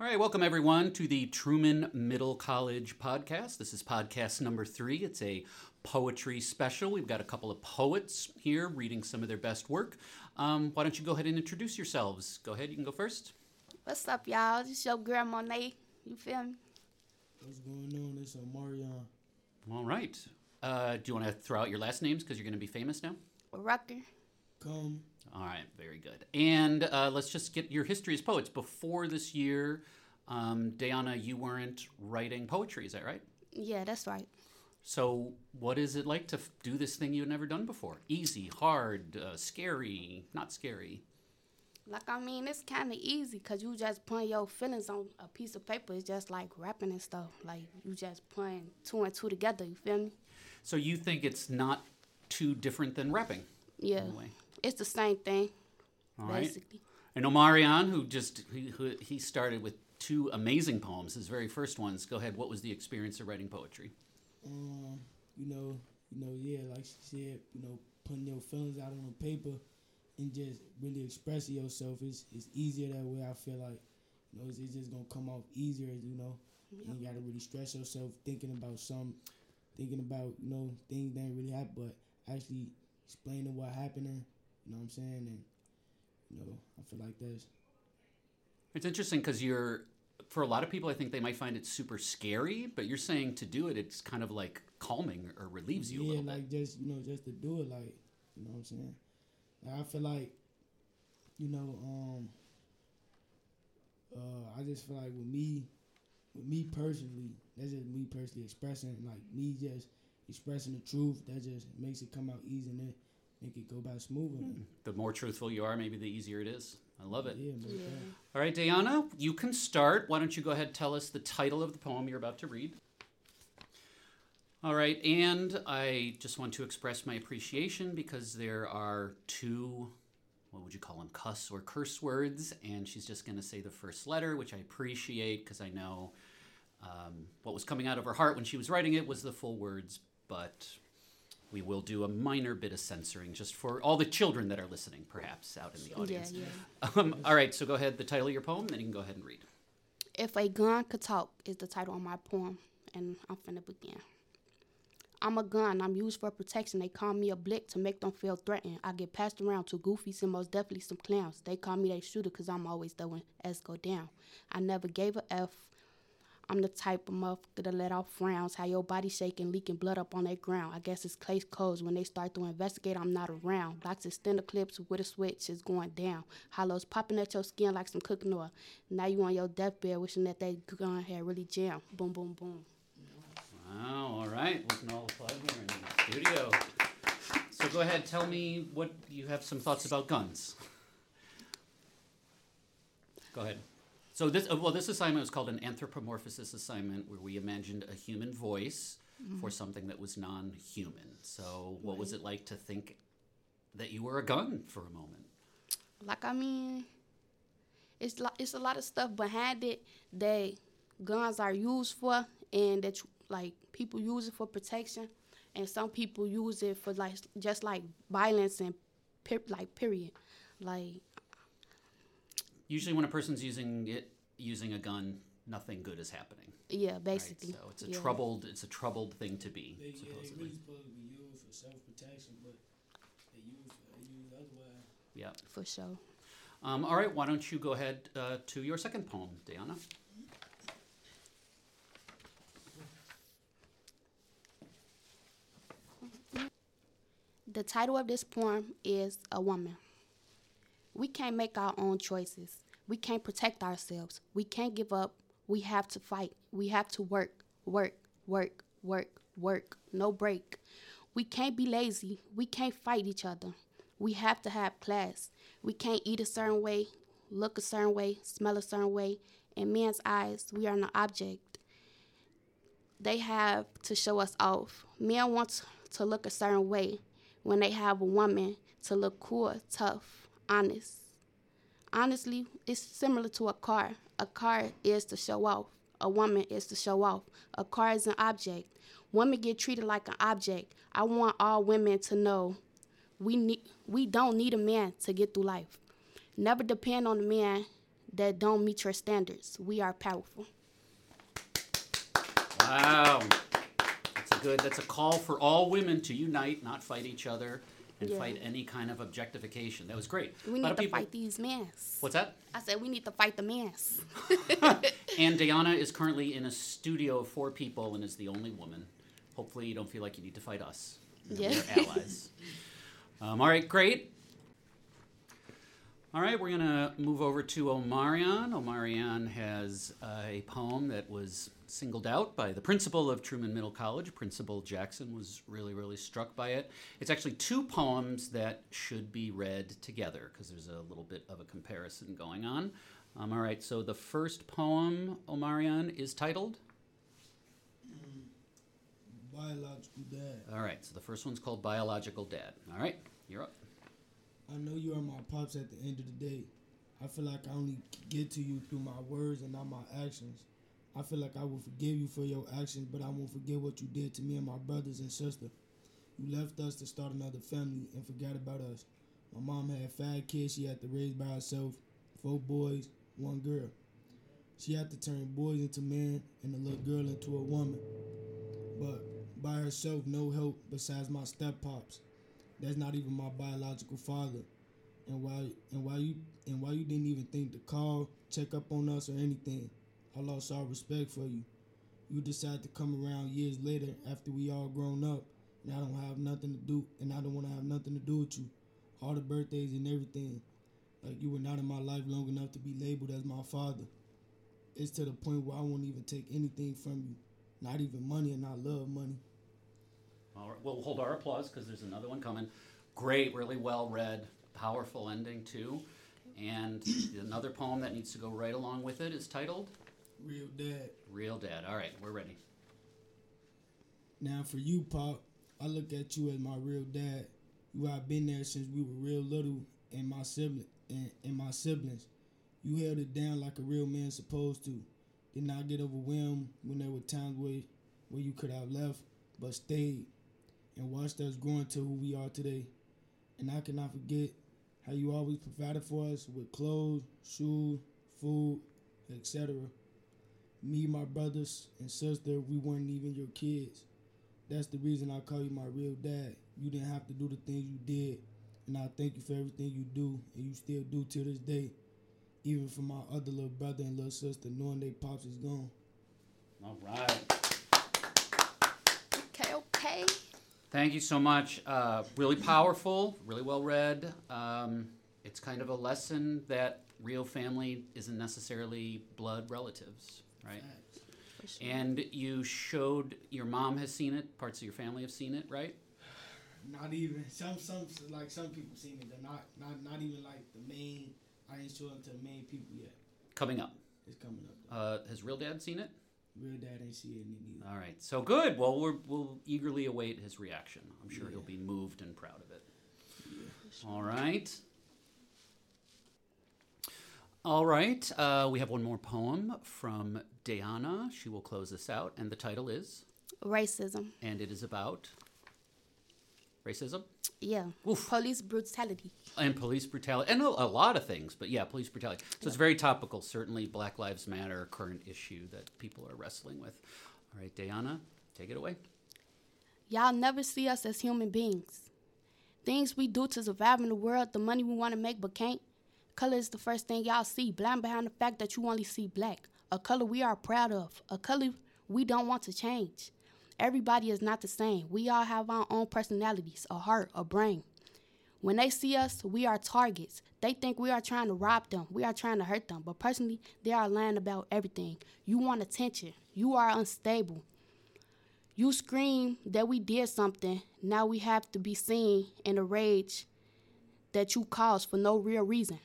All right, welcome everyone to the Truman Middle College podcast. This is podcast number three. It's a poetry special. We've got a couple of poets here reading some of their best work. Um, why don't you go ahead and introduce yourselves? Go ahead, you can go first. What's up, y'all? This is your girl Monet. You feel me? What's going on? This is Omareon. All right. Uh, do you want to throw out your last names because you're going to be famous now? Rucker. Come. All right, very good. And uh, let's just get your history as poets. Before this year, um, Dayona, you weren't writing poetry, is that right? Yeah, that's right. So, what is it like to f- do this thing you've never done before? Easy, hard, uh, scary, not scary. Like I mean, it's kind of easy because you just put your feelings on a piece of paper. It's just like rapping and stuff. Like you just putting two and two together. You feel me? So, you think it's not too different than rapping? Yeah, in a way? It's the same thing All right. basically. And Omareon, who just he, who, he started with two amazing poems, his very first ones. Go ahead. What was the experience of writing poetry? Um, you know, you know, yeah, like she said, you know, putting your feelings out on the paper and just really expressing yourself is is easier that way. I feel like, you know, it's, it's just gonna come off easier. You know, you gotta really stress yourself thinking about some, thinking about you know things that ain't really happen, but actually explaining what happened. You know what I'm saying? And you know, I feel like that's It's interesting because you're, for a lot of people, I think they might find it super scary, but you're saying to do it, it's kind of like calming or relieves you a yeah, like bit. just you know, just to do it, like you know what I'm saying. Like, I feel like, you know, um, uh, I just feel like with me, with me personally, that's just me personally expressing, like me just expressing the truth. That just makes it come out easy and then make it go by smoother. The more truthful you are, maybe the easier it is. I love it. Yeah, Yeah. All right, Dayona, you can start. Why don't you go ahead and tell us the title of the poem you're about to read? All right, and I just want to express my appreciation because there are two, what would you call them, cuss or curse words, and she's just going to say the first letter, which I appreciate because I know um, what was coming out of her heart when she was writing it was the full words, but we will do a minor bit of censoring just for all the children that are listening, perhaps, out in the Yeah, audience. yeah. Um, all right, so go ahead, the title of your poem, then you can go ahead and read. If a gun could talk is the title of my poem, and I'm finna begin. I'm a gun. I'm used for protection. They call me a blick to make them feel threatened. I get passed around to goofies and most definitely some clowns. They call me they shooter because I'm always the one S go down. I never gave a F. I'm the type of motherfucker to let off frowns. How your body shaking, leaking blood up on that ground. I guess it's case closed. When they start to investigate, I'm not around. Blocks extender clips with a switch is going down. Hollows popping at your skin like some cooking oil. Now you on your deathbed wishing that that gun had really jammed. Boom, boom, boom. Wow, all right. Can all applaud here in the studio. So go ahead, tell me what you have some thoughts about guns. Go ahead. So this, uh, well, this assignment was called an anthropomorphosis assignment, where we imagined a human voice for something that was non-human. So, what was it like to think that you were a gun for a moment? Like I mean, it's lo- it's a lot of stuff behind it that guns are used for, and that you- like people use it for protection, and some people use it for like just like violence and per- like period, like Usually, when a person's using it, using a gun, nothing good is happening. yeah, Right? basically. So it's a yeah. troubled, it's a troubled thing to be. They, yeah, they supposedly. really supposed to be used for self protection, but they use they use otherwise. Yeah. for sure. Um, all right, why don't you go ahead uh, to your second poem, Dayona? The title of this poem is A Woman. We can't make our own choices. We can't protect ourselves. We can't give up. We have to fight. We have to work, work, work, work, work. No break. We can't be lazy. We can't fight each other. We have to have class. We can't eat a certain way, look a certain way, smell a certain way. In men's eyes, we are an object they have to show us off. Men want to look a certain way when they have a woman to look cool, tough, honest. Honestly, it's similar to a car. A car is to show off. A woman is to show off. A car is an object. Women get treated like an object. I want all women to know we need we don't need a man to get through life. Never depend on a man that don't meet your standards. We are powerful. Wow. That's a good, that's a call for all women to unite, not fight each other, and Yeah. fight any kind of objectification. That was great. We need to people- fight these mans. What's that? I said we need to fight the mans. And Dayona is currently in a studio of four people and is the only woman. Hopefully, you don't feel like you need to fight us. Yeah. We're allies. Um, all right, great. All right, we're going to move over to Omareon. Omareon has uh, a poem that was singled out by the principal of Truman Middle College. Principal Jackson was really, really struck by it. It's actually two poems that should be read together because there's a little bit of a comparison going on. Um, all right, so the first poem, Omareon, is titled? Biological dad. All right, so the first one's called Biological Dad. All right, you're up. I know you are my pops at the end of the day. I feel like I only get to you through my words and not my actions. I feel like I will forgive you for your actions, but I won't forget what you did to me and my brothers and sister. You left us to start another family and forgot about us. My mom had five kids she had to raise by herself, four boys, one girl. She had to turn boys into men and a little girl into a woman. But by herself, no help besides my step pops. That's not even my biological father. And why and why you and why you didn't even think to call, check up on us or anything. I lost all respect for you. You decide to come around years later after we all grown up and I don't have nothing to do and I don't want to have nothing to do with you. All the birthdays and everything. Like you were not in my life long enough to be labeled as my father. It's to the point where I won't even take anything from you. Not even money and I love money. All right, we'll hold our applause because there's another one coming. Great, really well read, powerful ending too. And another poem that needs to go right along with it is titled Real dad. Real Dad. All right, we're ready. Now for you, Pop, I look at you as my real dad. You have been there since we were real little, and my sibling and, and my siblings. You held it down like a real man supposed to. Did not get overwhelmed when there were times where where you could have left, but stayed and watched us grow into who we are today. And I cannot forget how you always provided for us with clothes, shoes, food, etc. Me, my brothers and sister, we weren't even your kids. That's the reason I call you my real dad. You didn't have to do the things you did, and I thank you for everything you do, and you still do to this day. Even for my other little brother and little sister, knowing they pops is gone. All right. Okay, okay. Thank you so much. Uh, really powerful, really well read. Um, it's kind of a lesson that real family isn't necessarily blood relatives, right? Sure. And you showed your mom has seen it, parts of your family have seen it, right? Not even some some like some people seen it. They're not not not even like the main. I ain't showing to the main people yet. Coming up. It's coming up. Uh, has real dad seen it? Real dad ain't see it neither. All right, so good. Well, we're, we'll eagerly await his reaction. I'm sure Yeah. he'll be moved and proud of it. All right. All right, uh, we have one more poem from Dayona. She will close this out, and the title is, Racism. and it is about racism Yeah. Oof. Police brutality. and police brutality, and a, a lot of things, but yeah, police brutality. So it's very topical. Certainly, Black Lives Matter, current issue that people are wrestling with. All right, Dayona, take it away. Y'all never see us as human beings. Things we do to survive in the world, the money we want to make but can't. Color is the first thing y'all see, blind behind the fact that you only see black. A color we are proud of, a color we don't want to change. Everybody is not the same. We all have our own personalities, a heart, a brain. When they see us, we are targets. They think we are trying to rob them. We are trying to hurt them. But personally, they are lying about everything. You want attention. You are unstable. You scream that we did something. Now we have to be seen in a rage that you caused for no real reason.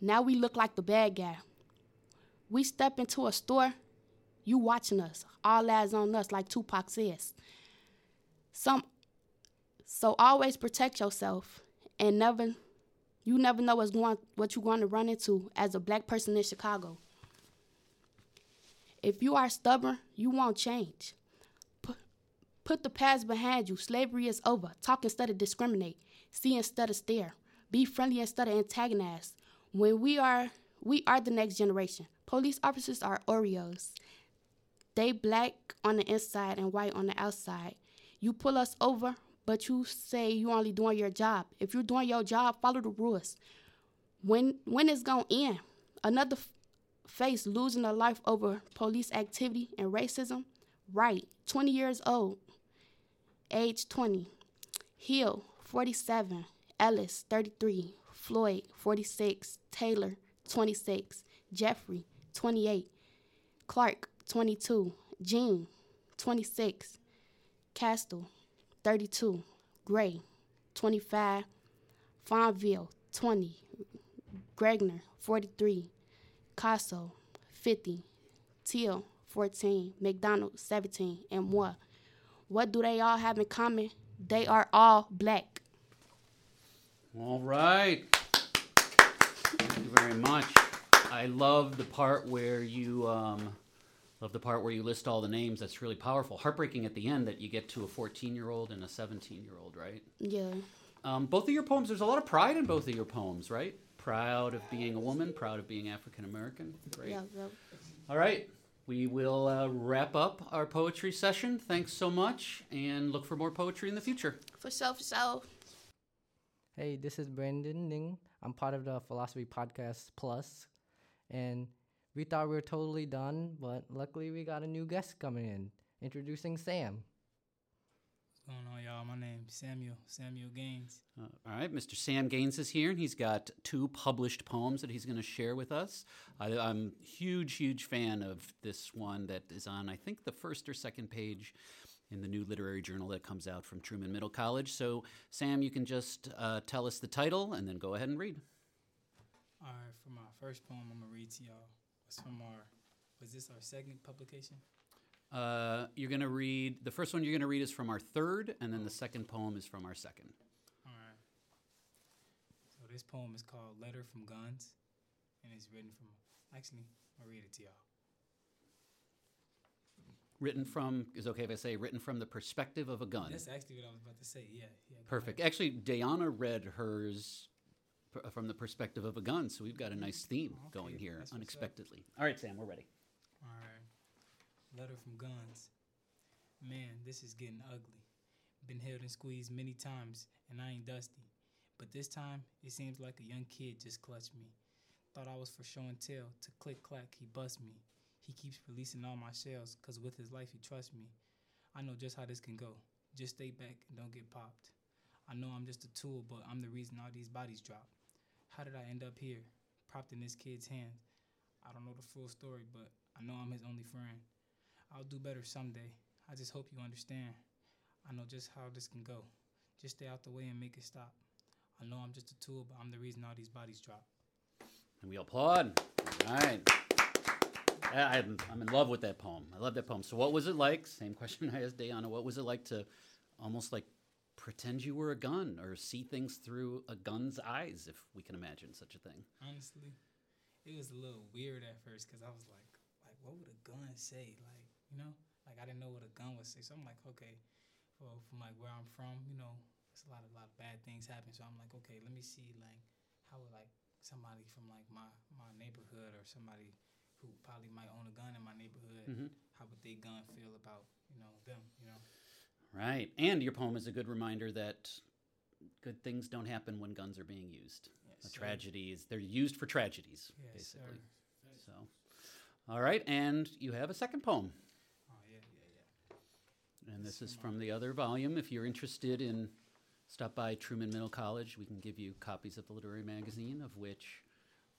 Now we look like the bad guy. We step into a store, you watching us. All eyes on us, like Tupac says. Some so always protect yourself and never you never know what's going what you're going to run into as a black person in Chicago. If you are stubborn, you won't change. Put, the past behind you. Slavery is over. Talk instead of discriminate. See instead of stare. Be friendly instead of antagonize. When we are We are the next generation. Police officers are Oreos. They black on the inside and white on the outside. You pull us over, but you say you only doing your job. If you're doing your job, follow the rules. When when it's gonna end? Another f- face losing a life over police activity and racism. Wright, 20 years old, age 20. Hill, 47. Ellis, 33. Floyd, 46. Taylor, 26. Jeffrey, 28. Clark, 22. Jean, 26. Castile, 32. Gray, 25. Fonville, 20. Gregner, 43. Casso, 50. Teal, 14. McDonald, 17. And more. What do they all have in common? They are all black. All right. Thank you very much. I love the part where you um, love the part where you list all the names. That's really powerful. Heartbreaking at the end that you get to a 14-year-old and a 17-year-old, right? Yeah. Um, both of your poems. There's a lot of pride in both of your poems, right? Proud of being a woman. Proud of being African American. Great. Yeah, yeah. All right. We will uh, wrap up our poetry session. Thanks so much, and look for more poetry in the future. For sure, for sure. Hey, this is Brandon Ning. I'm part of the Philosophy Podcast Plus, and we thought we were totally done, but luckily we got a new guest coming in. Introducing Sam. What's going on, y'all? My name's Samuel, Samuel Gaines. Uh, all right, Mr. Sam Gaines is here, and he's got two published poems that he's going to share with us. I, I'm huge, huge fan of this one that is on, I think, the first or second page in the new literary journal that comes out from Truman Middle College. So, Sam, you can just uh, tell us the title and then go ahead and read. All right, for my first poem, I'm gonna read to y'all. It's from our, was this our second publication? Uh, you're going to read the first one. You're going to read is from our third, and then the second poem is from our second. All right. So this poem is called "Letter from Guns," and it's written from. Actually, I'll read it to y'all. Written from is it okay if I say written from the perspective of a gun. That's actually what I was about to say. Yeah, yeah. Perfect. ahead. Actually, Dayona read hers from the perspective of a gun, so we've got a nice theme Okay, going here that's what's up. unexpectedly. All right, Sam, we're ready. All right. Letter from Guns. Man, this is getting ugly. Been held and squeezed many times, and I ain't dusty. But this time, it seems like a young kid just clutched me. Thought I was for show and tell. To click clack, he bust me. He keeps releasing all my shells, cause with his life, he trusts me. I know just how this can go. Just stay back and don't get popped. I know I'm just a tool, but I'm the reason all these bodies drop. How did I end up here, propped in this kid's hands? I don't know the full story, but I know I'm his only friend. I'll do better someday. I just hope you understand. I know just how this can go. Just stay out the way and make it stop. I know I'm just a tool, but I'm the reason all these bodies drop. And we applaud. All right. I'm, I'm in love with that poem. I love that poem. So, what was it like? Same question I asked Dayona. What was it like to almost like pretend you were a gun or see things through a gun's eyes, if we can imagine such a thing? Honestly, it was a little weird at first because I was like, like, what would a gun say? Like, you know, like I didn't know what a gun would say. So I'm like, okay, well, from like where I'm from, you know, it's a lot, a lot of bad things happen. So I'm like, okay, let me see, like, how would like somebody from like my my neighborhood or somebody who probably might own a gun in my neighborhood, Mhm. how would they gun feel about you know them? You know. Right. And your poem is a good reminder that good things don't happen when guns are being used. Yes, tragedy is they're used for tragedies, Yes, basically. sir. So, all right, and you have a second poem, Oh yeah, yeah, yeah. and this is from the other volume. If you're interested in, stop by Truman Middle College. We can give you copies of the literary magazine, of which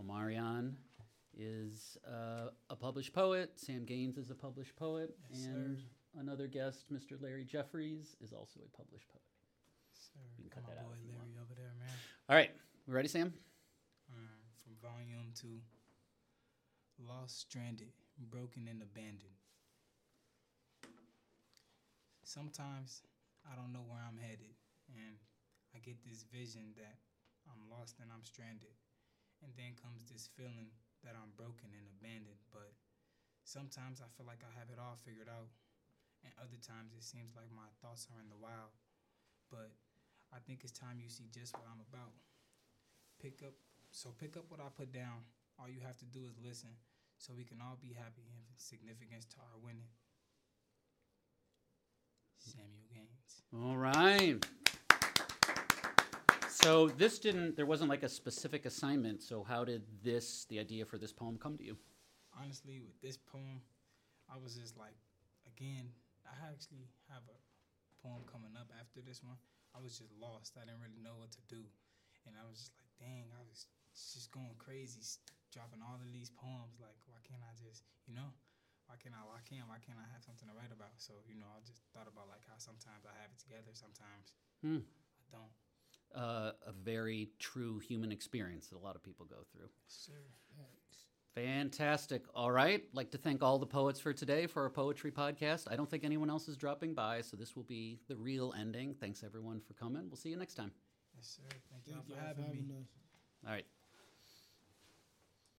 Omareon is uh, a published poet. Sam Gaines is a published poet, Yes, sir. Another guest, Mr. Larry Jeffries, is also a published poet. Sir, You can cut that out boy if you want. Larry over there, man. All right, we ready, Sam? Uh, from volume two. Lost, stranded, broken, and abandoned. Sometimes I don't know where I'm headed, and I get this vision that I'm lost and I'm stranded. And then comes this feeling that I'm broken and abandoned. But sometimes I feel like I have it all figured out, and other times it seems like my thoughts are in the wild. But I think it's time you see just what I'm about pick up so pick up what I put down All you have to do is listen, so we can all be happy and significance to our winning. Samuel Gaines. All right. So this didn't. There wasn't like a specific assignment. So how did this, the idea for this poem, come to you? honestly, with this poem, I was just like, again, I actually have a poem coming up after this one. I was just lost. I didn't really know what to do. And I was just like, dang, I was just going crazy, dropping all of these poems. Like, why can't I just, you know, why can't I, why can't, why can't I have something to write about? So, you know, I just thought about like how sometimes I have it together, sometimes Hmm. I don't. Uh, a very true human experience that a lot of people go through. Sure. Fantastic. All right. Like to thank all the poets for today for our poetry podcast. I don't think anyone else is dropping by, so this will be the real ending. Thanks everyone for coming. We'll see you next time. Yes, sir. Thank y'all Thank for y'all having me. us. All right.